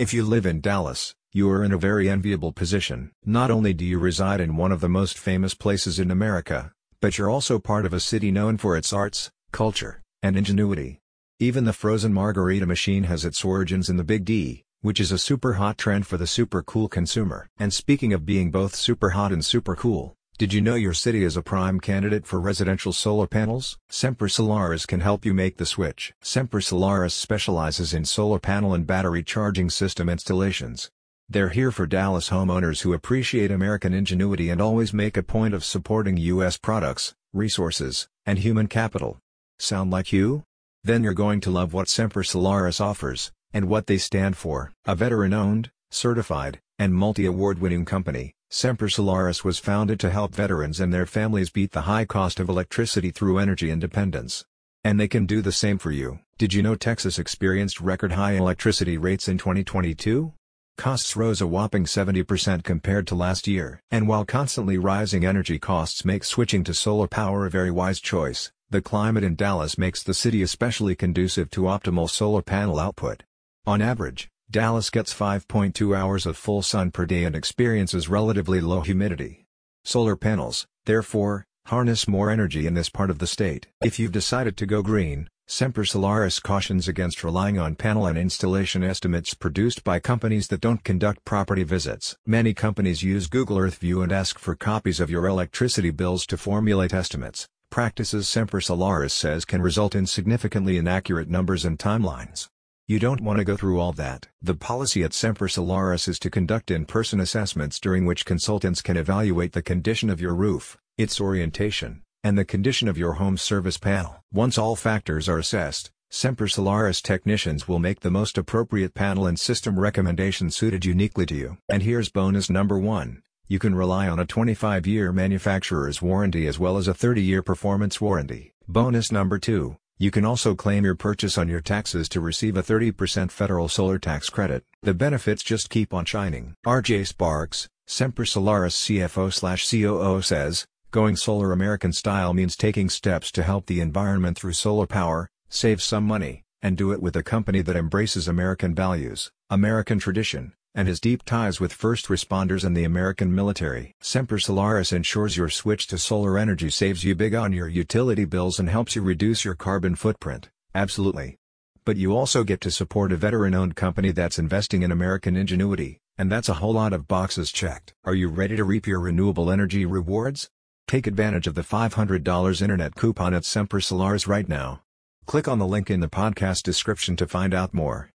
If you live in Dallas, you are in a very enviable position. Not only do you reside in one of the most famous places in America, but you're also part of a city known for its arts, culture, and ingenuity. Even the frozen margarita machine has its origins in the Big D, which is a super hot trend for the super cool consumer. And speaking of being both super hot and super cool, did you know your city is a prime candidate for residential solar panels? Semper Solaris can help you make the switch. Semper Solaris specializes in solar panel and battery charging system installations. They're here for Dallas homeowners who appreciate American ingenuity and always make a point of supporting U.S. products, resources, and human capital. Sound like you? Then you're going to love what Semper Solaris offers, and what they stand for. A veteran-owned, certified, and multi-award winning company, Semper Solaris was founded to help veterans and their families beat the high cost of electricity through energy independence. And they can do the same for you. Did you know Texas experienced record high electricity rates in 2022? Costs rose a whopping 70% compared to last year. And while constantly rising energy costs make switching to solar power a very wise choice, the climate in Dallas makes the city especially conducive to optimal solar panel output. On average, Dallas gets 5.2 hours of full sun per day and experiences relatively low humidity. Solar panels, therefore, harness more energy in this part of the state. If you've decided to go green, Semper Solaris cautions against relying on panel and installation estimates produced by companies that don't conduct property visits. Many companies use Google Earth View and ask for copies of your electricity bills to formulate estimates, practices Semper Solaris says can result in significantly inaccurate numbers and timelines. You don't want to go through all that. The policy at Semper Solaris is to conduct in-person assessments during which consultants can evaluate the condition of your roof, its orientation, and the condition of your home service panel. Once all factors are assessed, Semper Solaris technicians will make the most appropriate panel and system recommendation suited uniquely to you. And here's bonus number 1. You can rely on a 25-year manufacturer's warranty as well as a 30-year performance warranty. Bonus number 2. You can also claim your purchase on your taxes to receive a 30% federal solar tax credit. The benefits just keep on shining. RJ Sparks, Semper Solaris CFO/COO says, Going solar American style means taking steps to help the environment through solar power, save some money, and do it with a company that embraces American values, American tradition, and his deep ties with first responders and the American military. Semper Solaris ensures your switch to solar energy saves you big on your utility bills and helps you reduce your carbon footprint, absolutely. But you also get to support a veteran-owned company that's investing in American ingenuity, and that's a whole lot of boxes checked. Are you ready to reap your renewable energy rewards? Take advantage of the $500 internet coupon at Semper Solaris right now. Click on the link in the podcast description to find out more.